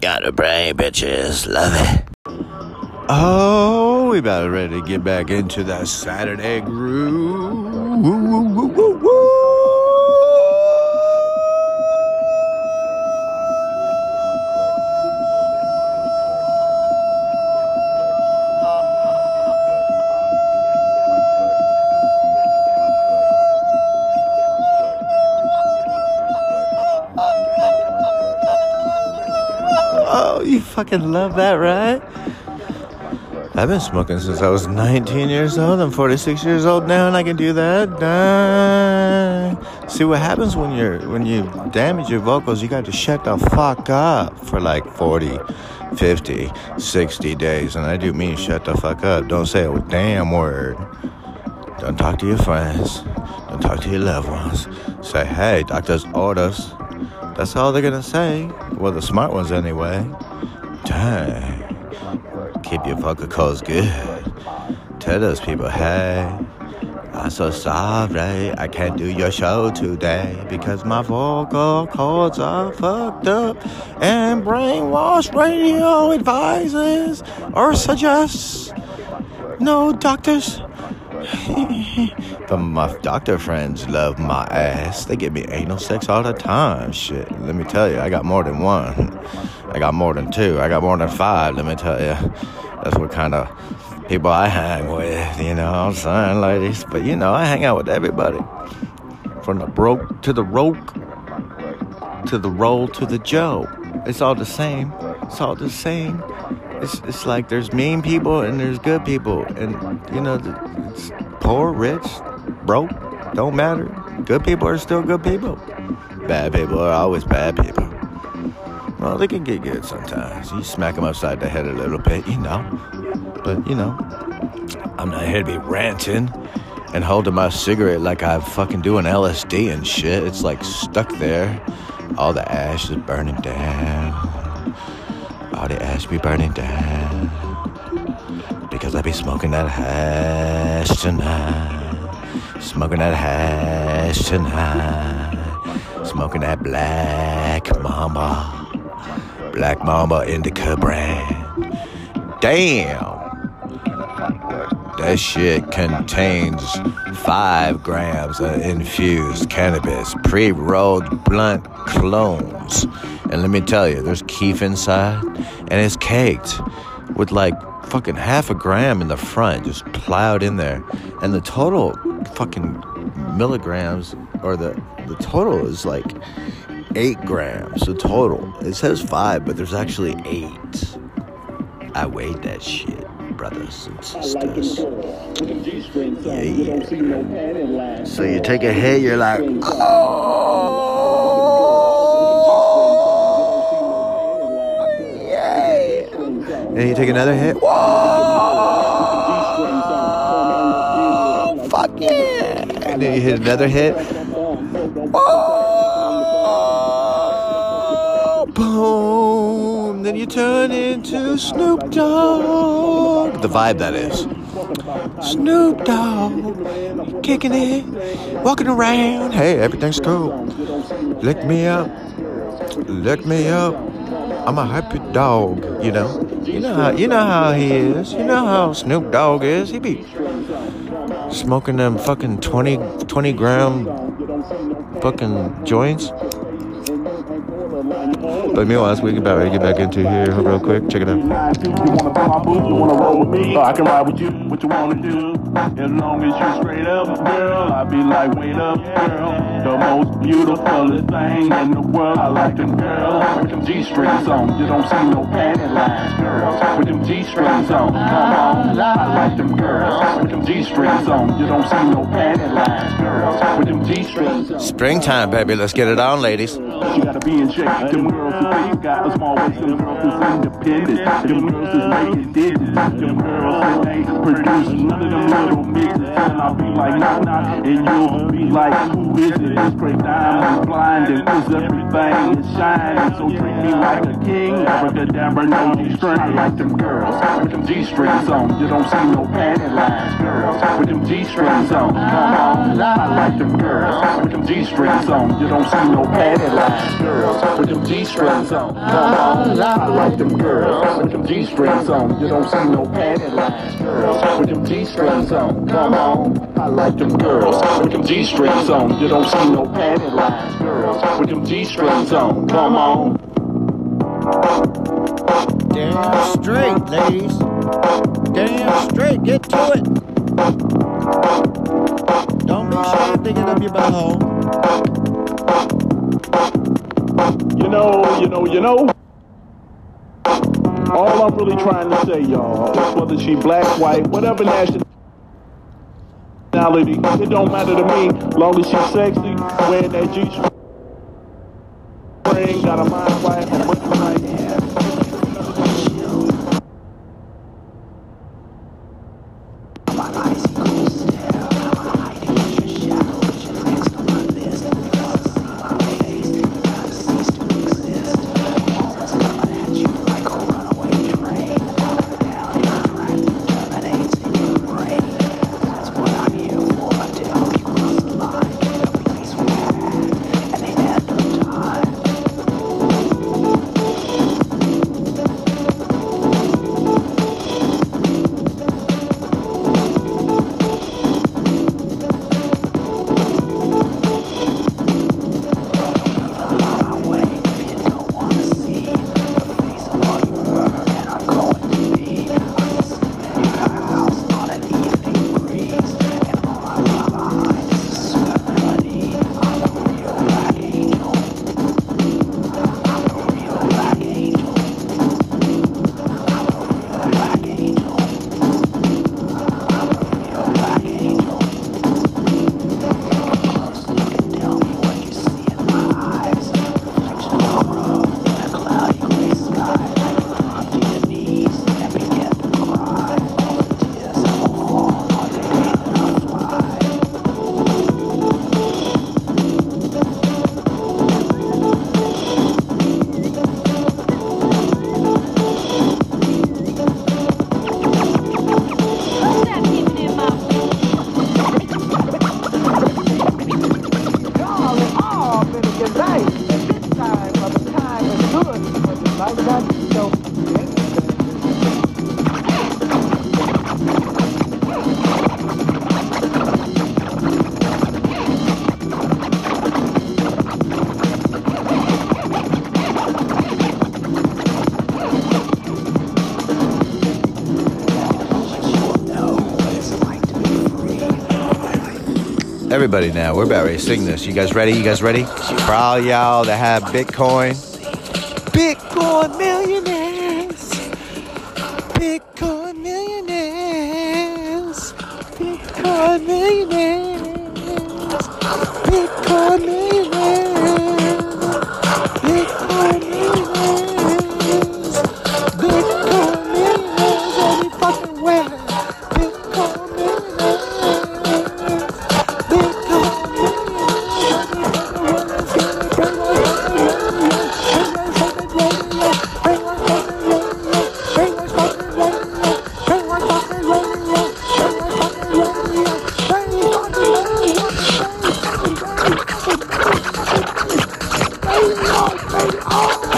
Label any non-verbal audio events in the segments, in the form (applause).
Got a brain, bitches. Love it. Oh, we about ready to get back into that Saturday groove. Woo, woo, woo, fucking love that, right? I've been smoking since I was 19 years old. I'm 46 years old now, and I can do that. Uh, see what happens when you're when you damage your vocals? You got to shut the fuck up for like 40, 50, 60 days, and I do mean shut the fuck up. Don't say a damn word. Don't talk to your friends. Don't talk to your loved ones. Say, hey, doctor's orders. That's all they're gonna say. Well, the smart ones anyway. Dang. Keep your vocal cords good. Tell those people, hey, I'm so sorry I can't do your show today because my vocal cords are fucked up and brainwashed radio advises or suggests no doctors. (laughs) but my doctor friends love my ass. They give me anal sex all the time. Shit, let me tell you, I got more than one. I got more than two. I got more than five, let me tell you. That's what kind of people I hang with, you know I'm saying, ladies? But you know, I hang out with everybody. From the broke to the roke to the roll to the Joe. It's all the same. It's all the same. It's, it's like there's mean people and there's good people. And, you know, it's poor, rich, broke, don't matter. Good people are still good people. Bad people are always bad people. Well, they can get good sometimes. You smack them upside the head a little bit, you know. But, you know, I'm not here to be ranting and holding my cigarette like I'm fucking doing LSD and shit. It's like stuck there. All the ash is burning down. All the ash be burning down. Because I be smoking that hash tonight. Smoking that hash tonight. Smoking that black mamba. Black Mama Indica brand. Damn. That shit contains five grams of infused cannabis, pre rolled blunt clones. And let me tell you, there's kief inside, and it's caked with like fucking half a gram in the front, just plowed in there. And the total fucking milligrams, or the, the total is like eight grams. The total. It says five, but there's actually eight. I weighed that shit, brothers and sisters. Yeah, yeah. So you take a hit, you're like, oh, yeah. And you take another hit, whoa, fuck yeah. And then you hit another hit, boom. Then you turn into Snoop Dogg. The vibe that is. Snoop Dogg, kicking it, walking around. Hey, everything's cool. Lick me up, lick me up. I'm a happy dog, you know. You know how you know how he is. You know how Snoop Dogg is. He be smoking them fucking 20, 20 gram fucking joints. But meanwhile, we get back, we get back into here real quick. Check it out. Me? I can ride with you, what you wanna do? As long as you straight up, girl, I be like, wait up, girl. The most beautiful thing in the world. I like them girls with them G-strings on. You don't see no panty lines, girls with them G-strings on. Come on, I like them girls G-strings on. You don't see no panty lines, girls with them G-strings on. Springtime, baby. Let's get it on, ladies. You gotta be in shape. Them girls who say you got a small waist, them girls who's independent. Them girls is making digits. Them girls who ain't producing none of them little mixes. And I'll be like, nah, nah. And you'll be like, who is it? is great diamonds blinding, cause everything is shining. So treat me like a king, abracadabra, no G-string. I like them girls with them G-strings on. You don't see no padded lines, girls with them G-strings on. Come on, I like them girls with them G-strings on. You don't see no padded lines, girls with them G-strings on. Come on, I like them girls with them G-strings on. You don't see no padded lines, girls with them G-strings on. Come on, I like them girls with them G-strings on. You don't see no padded lines, girls with them G-strings on. Come on. Damn straight, ladies. Damn straight. Get to it. Don't be shy to it up your butthole. You know, you know, you know. All I'm really trying to say, y'all, is whether she black, white, whatever nationality, it don't matter to me. Long as she's sexy, wearing that G string, got a mind white, Everybody now, we're about ready to sing this. You guys ready? You guys ready? For all y'all that have Bitcoin. Bitcoin Oh,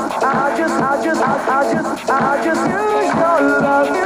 I just, I just, I just, I just use your love.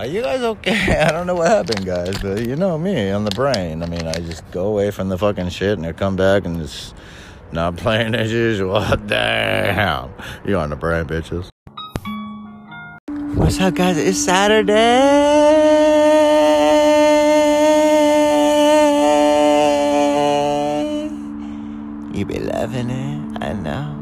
Are you guys okay? (laughs) I don't know what happened, guys, but you know me on the brain. I mean, I just go away from the fucking shit and I come back and it's not (laughs) playing as usual. (laughs) Damn. You on the brain, bitches. What's up, guys? It's Saturday. You be loving it, I know.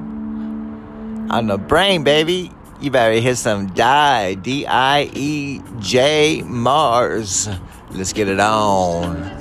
On the brain, baby. You better hit some die. D I E J Mars. Let's get it on.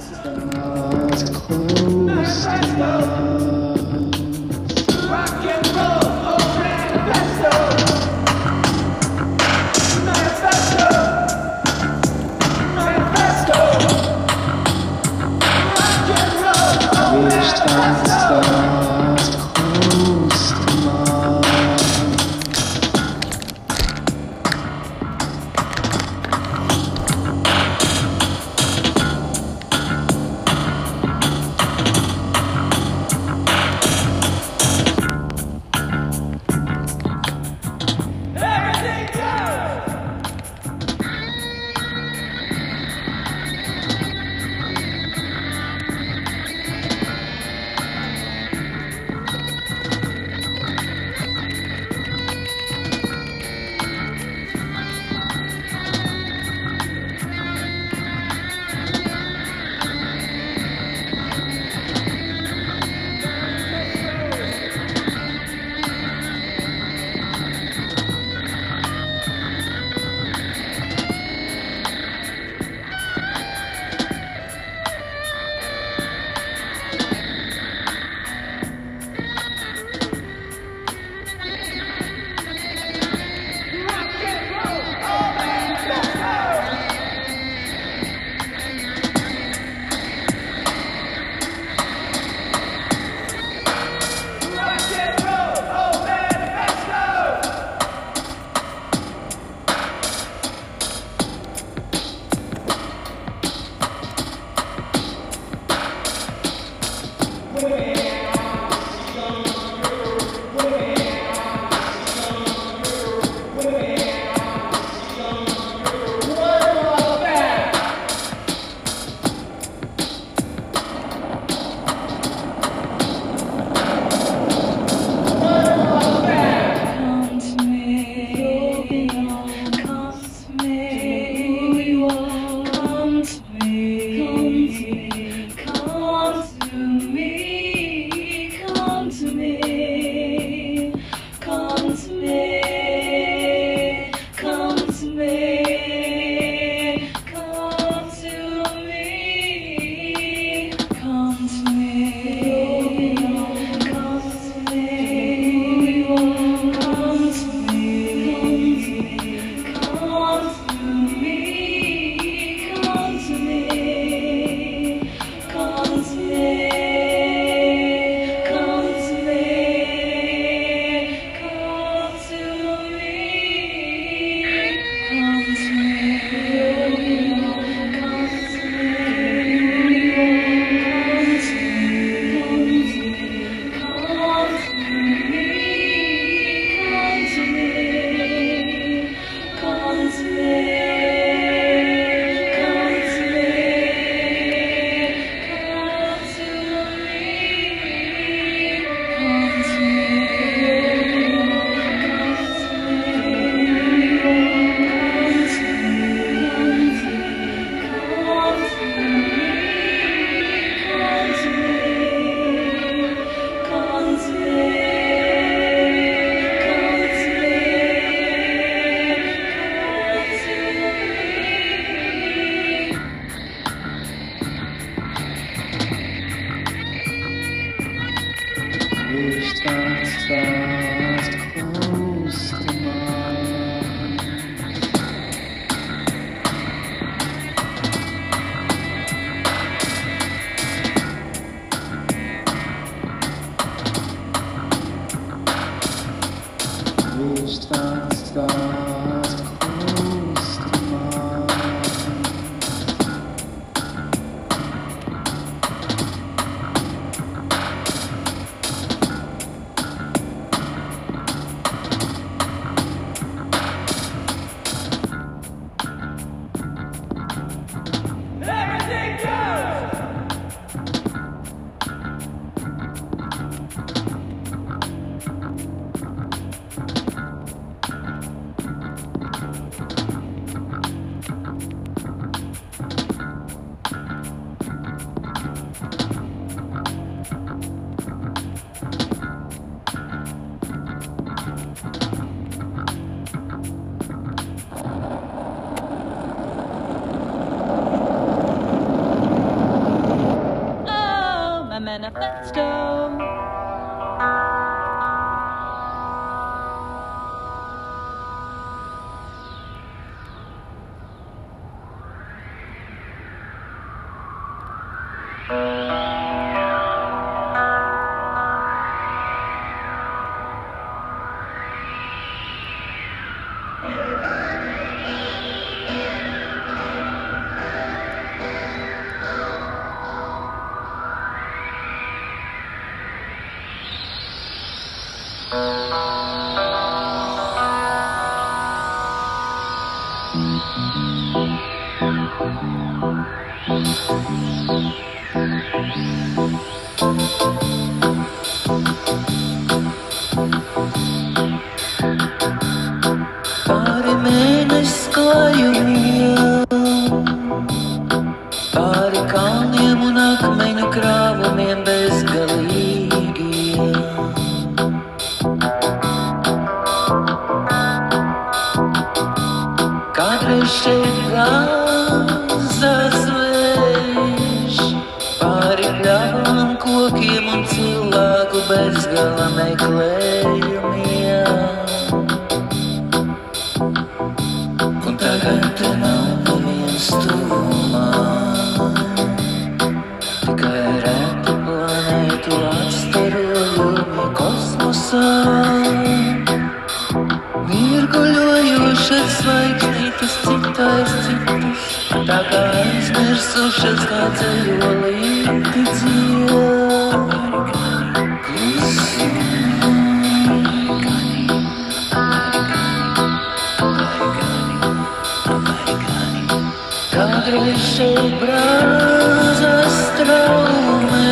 кадры с образа строгность,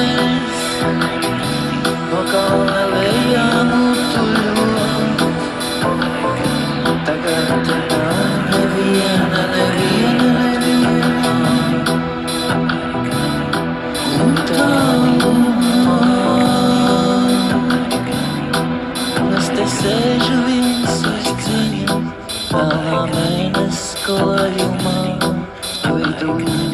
бокал color you mom. How you?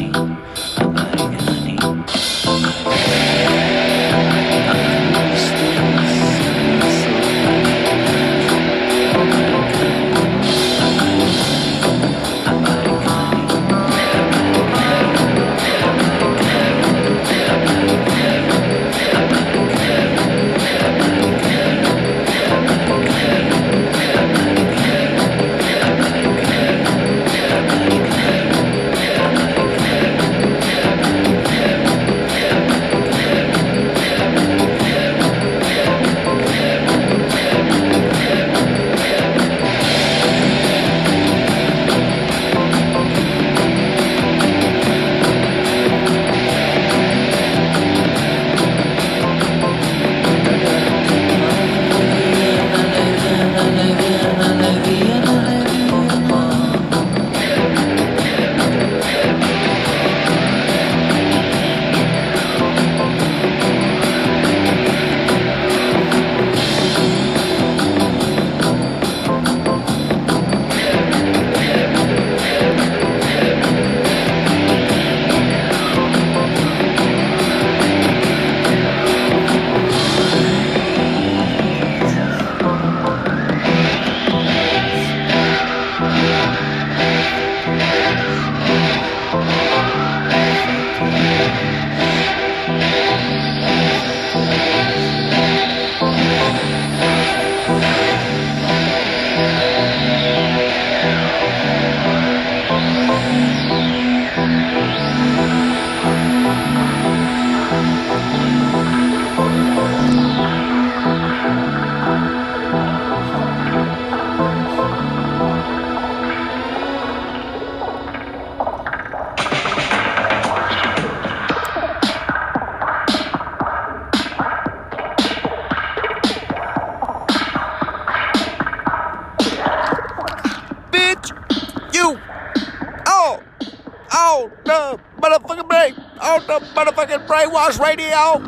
Radio.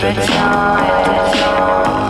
Stripped down.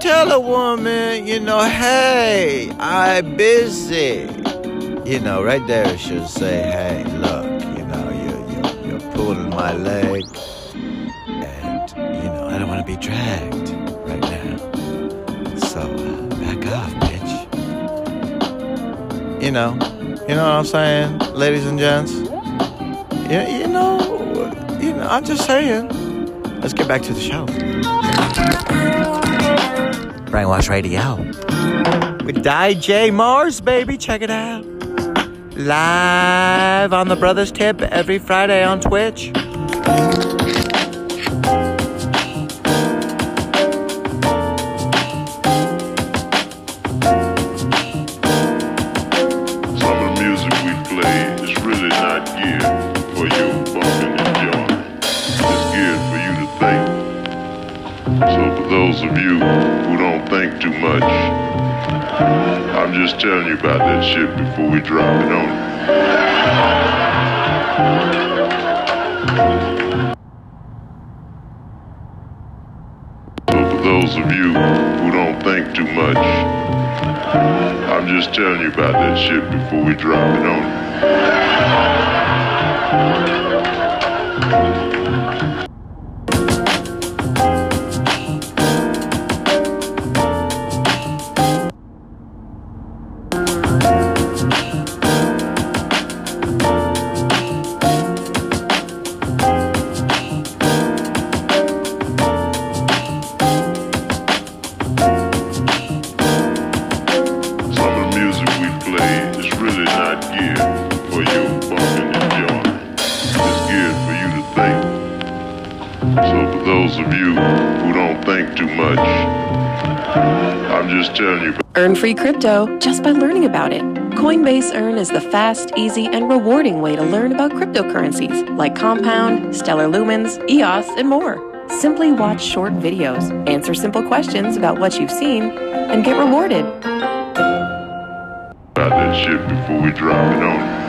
Tell a woman, you know, hey, I'm busy. You know, right there should say, hey, look, you know, you're, you're, you're pulling my leg. And, you know, I don't want to be dragged right now. So, uh, back off, bitch. You know, you know what I'm saying, ladies and gents? Yeah, you know, you know, I'm just saying. Let's get back to the show. Brainwash Radio. With DJ Mars, baby. Check it out. Live on the Brothers Tip every Friday on Twitch. You who don't think too much, I'm just telling you about that shit before we drop it on. So for those of you who don't think too much, I'm just telling you about that shit before we drop it on free crypto just by learning about it. Coinbase Earn is the fast, easy, and rewarding way to learn about cryptocurrencies like Compound, Stellar Lumens, EOS, and more. Simply watch short videos, answer simple questions about what you've seen, and get rewarded. about that shit before we drop it on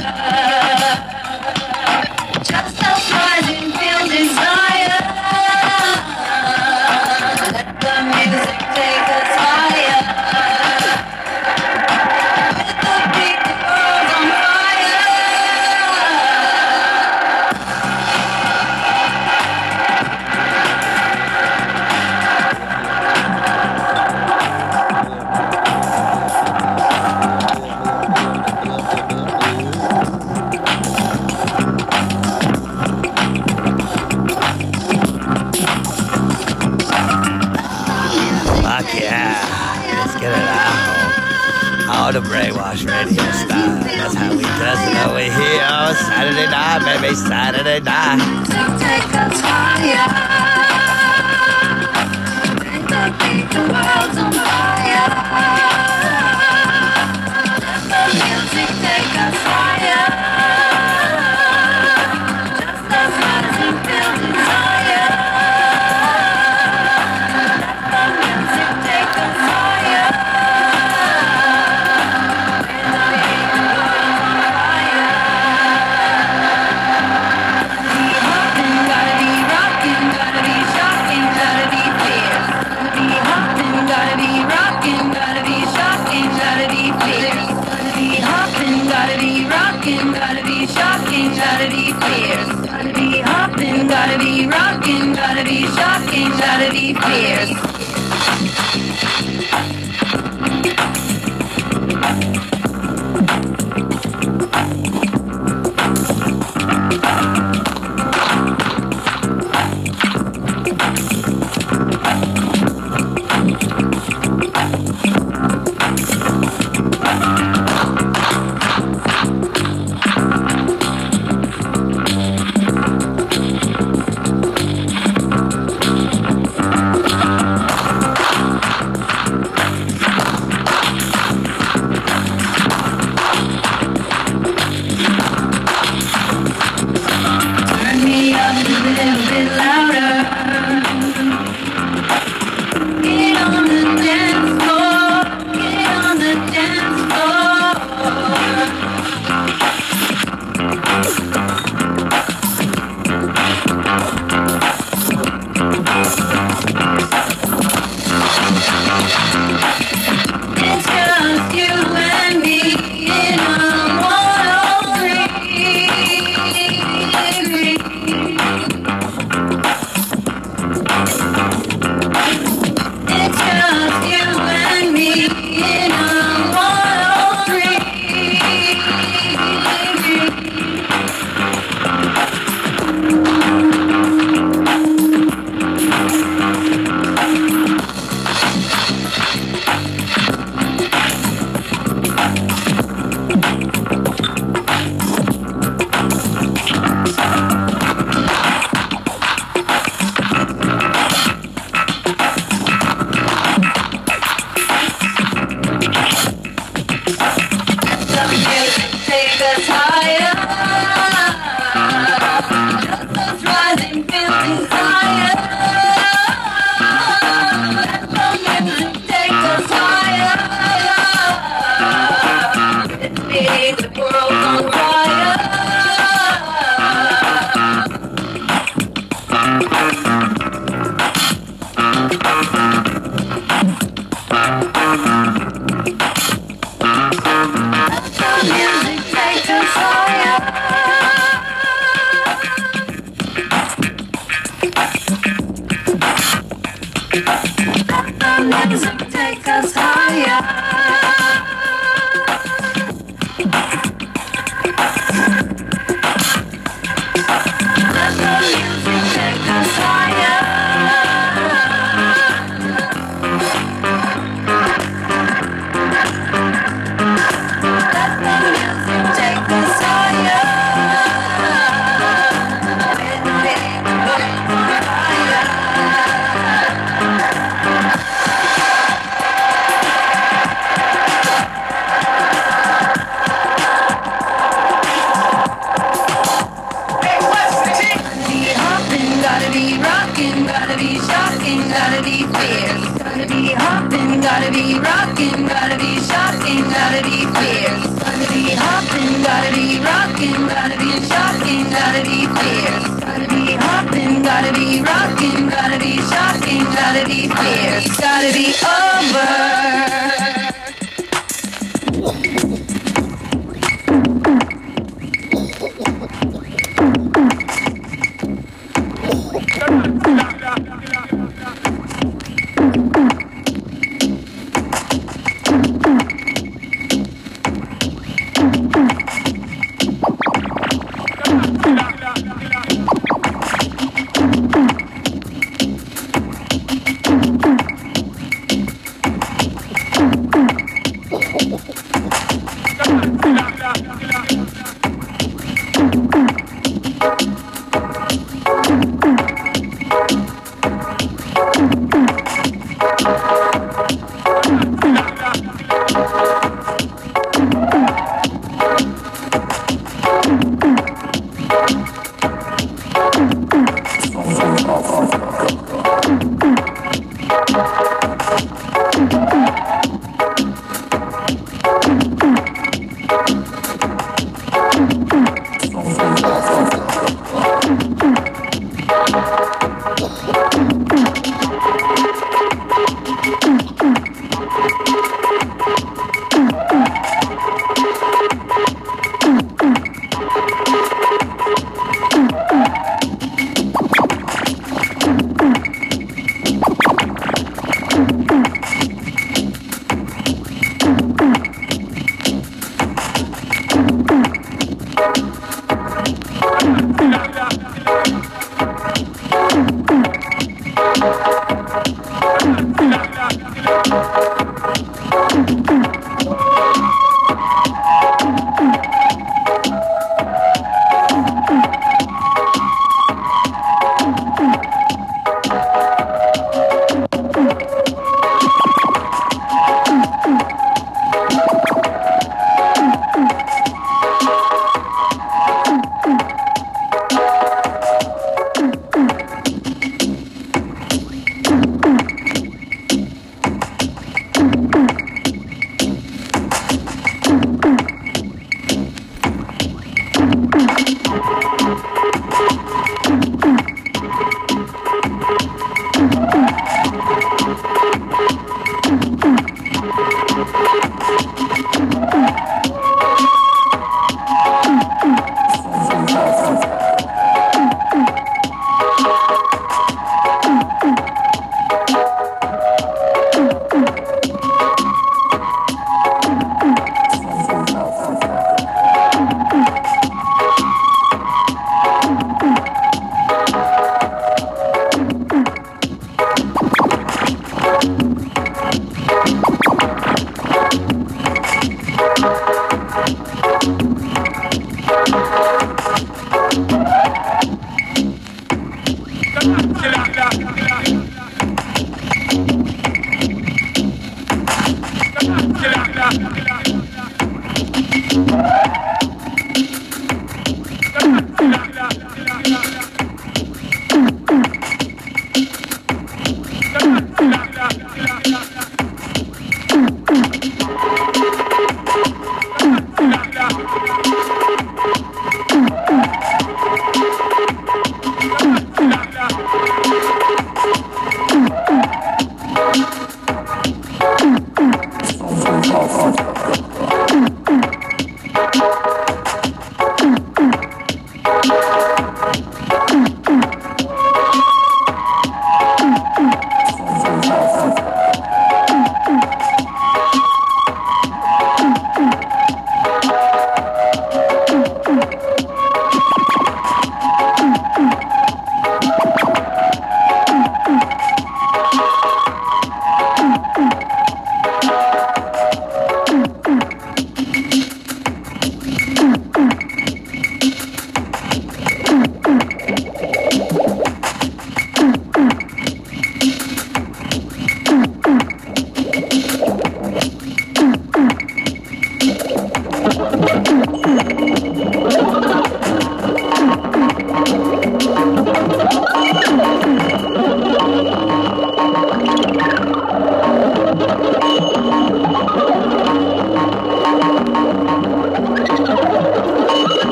Yeah. (laughs)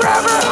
fucking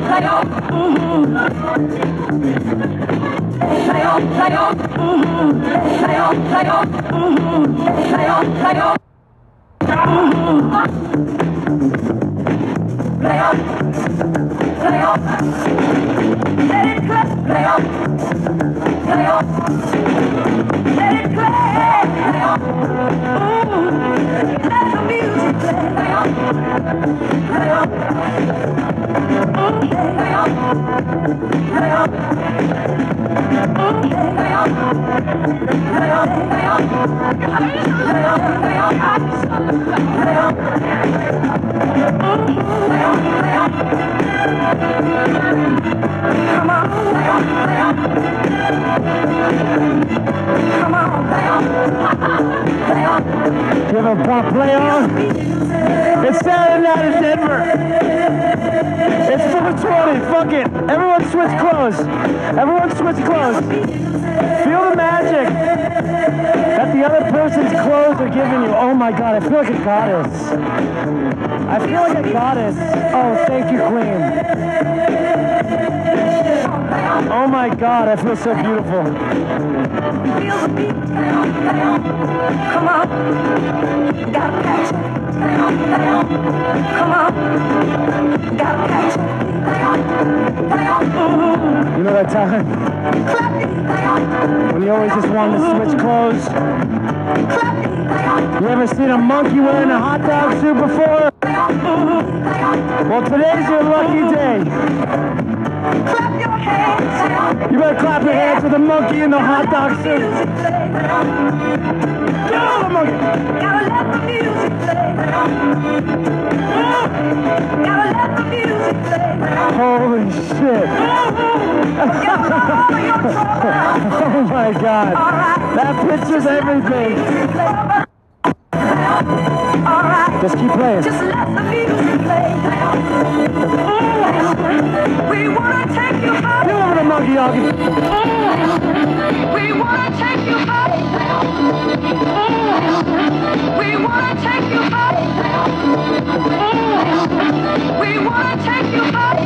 さよさよ You have a pop play on? It's Saturday night in Denver. It's 420. Fuck it. Everyone switch clothes. Everyone switch clothes. Feel the magic that the other person's clothes are giving you. Oh my god, I feel like a goddess. I feel like a goddess. Oh, thank you, Queen. Oh my god, I feel so beautiful. Come on, gotta catch it. Come on, gotta catch it. You know that time when you always just wanted to switch clothes? You ever seen a monkey wearing a hot dog suit before? Well, today's your lucky day. You better clap your hands for the monkey in the hot dog suit. Get on the monkey. Gotta let the music play. Gotta let the music play. Holy shit. (laughs) oh my god. That picture's everything. Just keep playing. Just let the music play. We wanna take you high. Get over the monkey, Augie. We wanna take you high. We wanna take you high. We wanna take you high.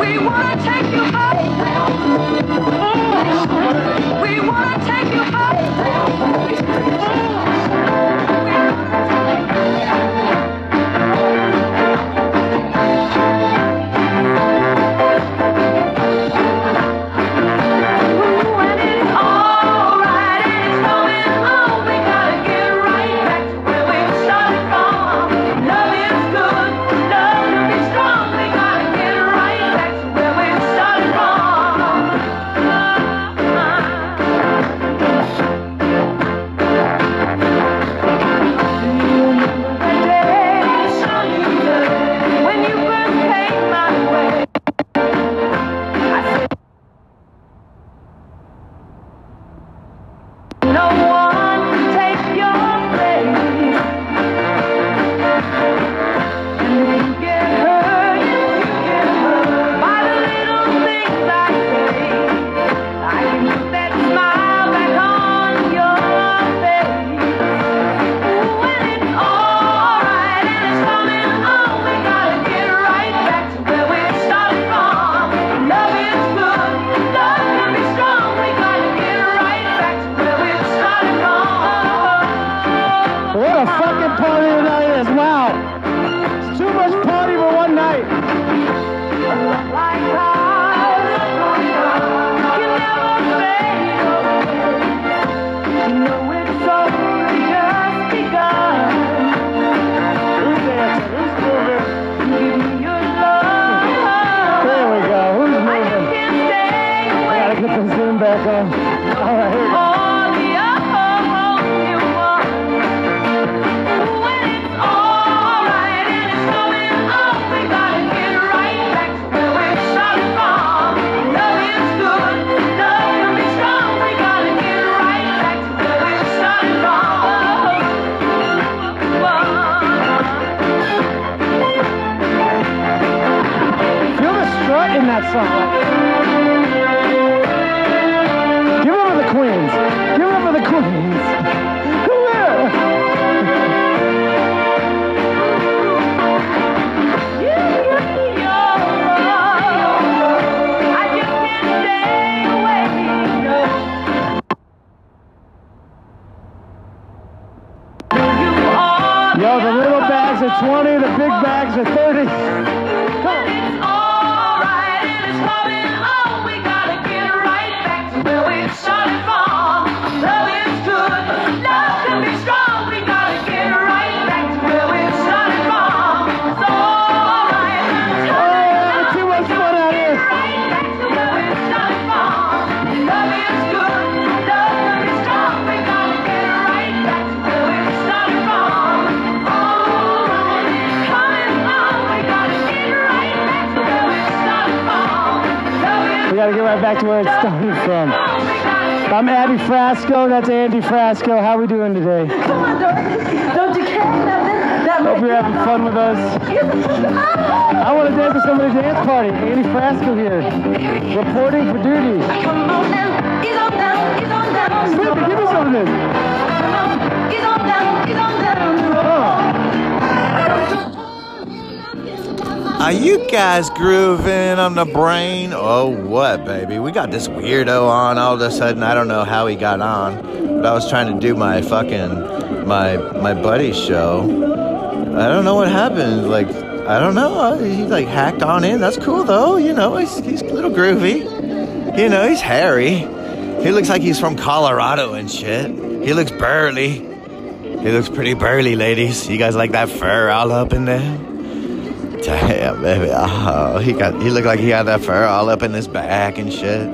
We wanna take you high. We wanna take you When little are 20, the big bags are 30. Oh, where it started from. I'm Abby Frasco, that's Andy Frasco. How we doing today? Don't you care nothing? That Hope you're having fun with us. (laughs) I want to dance with somebody's dance party. Andy Frasco here, reporting for duty. Come on down, he's on down, he's on down. Give me some of this. Are you guys grooving on the brain? Oh, what, baby? We got this weirdo on all of a sudden. I don't know how he got on, but I was trying to do my fucking my my buddy's show. I don't know what happened. Like, I don't know. Uh, he like hacked on in. That's cool though. You know, he's he's a little groovy. You know, he's hairy. He looks like he's from Colorado and shit. He looks burly. He looks pretty burly, ladies. You guys like that fur all up in there? Damn, baby. Oh, he got he looked like he had that fur all up in his back and shit.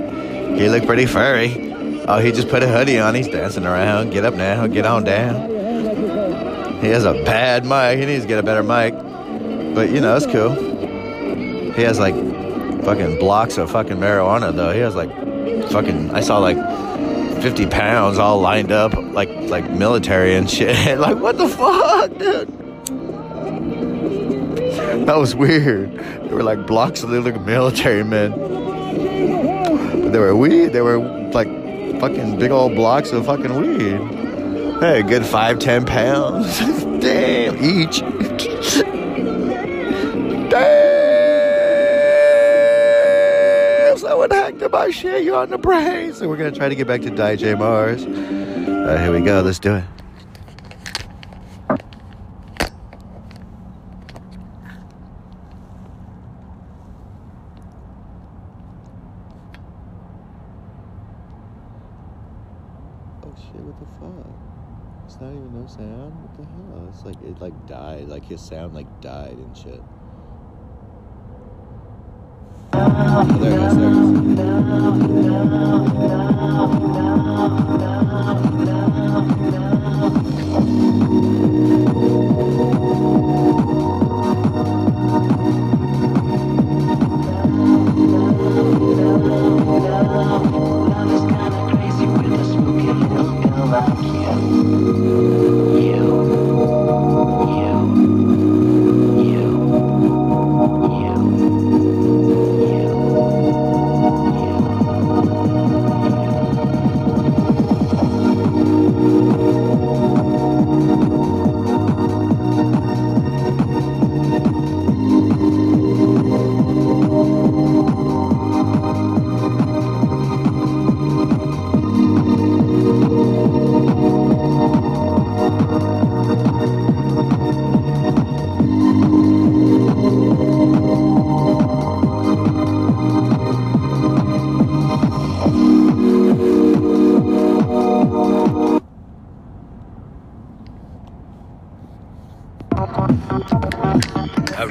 He looked pretty furry. Oh, he just put a hoodie on. He's dancing around. Get up now. Get on down. He has a bad mic. He needs to get a better mic. But you know, it's cool. He has like fucking blocks of fucking marijuana though. He has like fucking I saw like 50 pounds all lined up like like military and shit. (laughs) like what the fuck, dude? (laughs) That was weird. They were like blocks of little military men. But they were weed. They were like fucking big old blocks of fucking weed. Hey, good five, ten pounds. (laughs) Damn, each. (laughs) Damn! Someone hacked up my shit. You on the brain. So we're gonna try to get back to DJ Mars. Uh, here we go. Let's do it. Oh shit, what the fuck? It's not even no sound? What the hell? It's like it like died, like his sound like died and shit. Oh, there it is, there it is.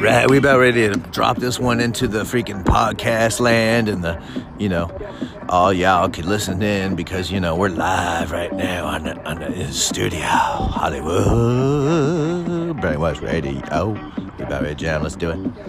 Right, we about ready to drop this one into the freaking podcast land and the, you know, all y'all can listen in because you know we're live right now on the on the studio, Hollywood, Brainwash Radio. Oh, we about ready to jam. Let's do it.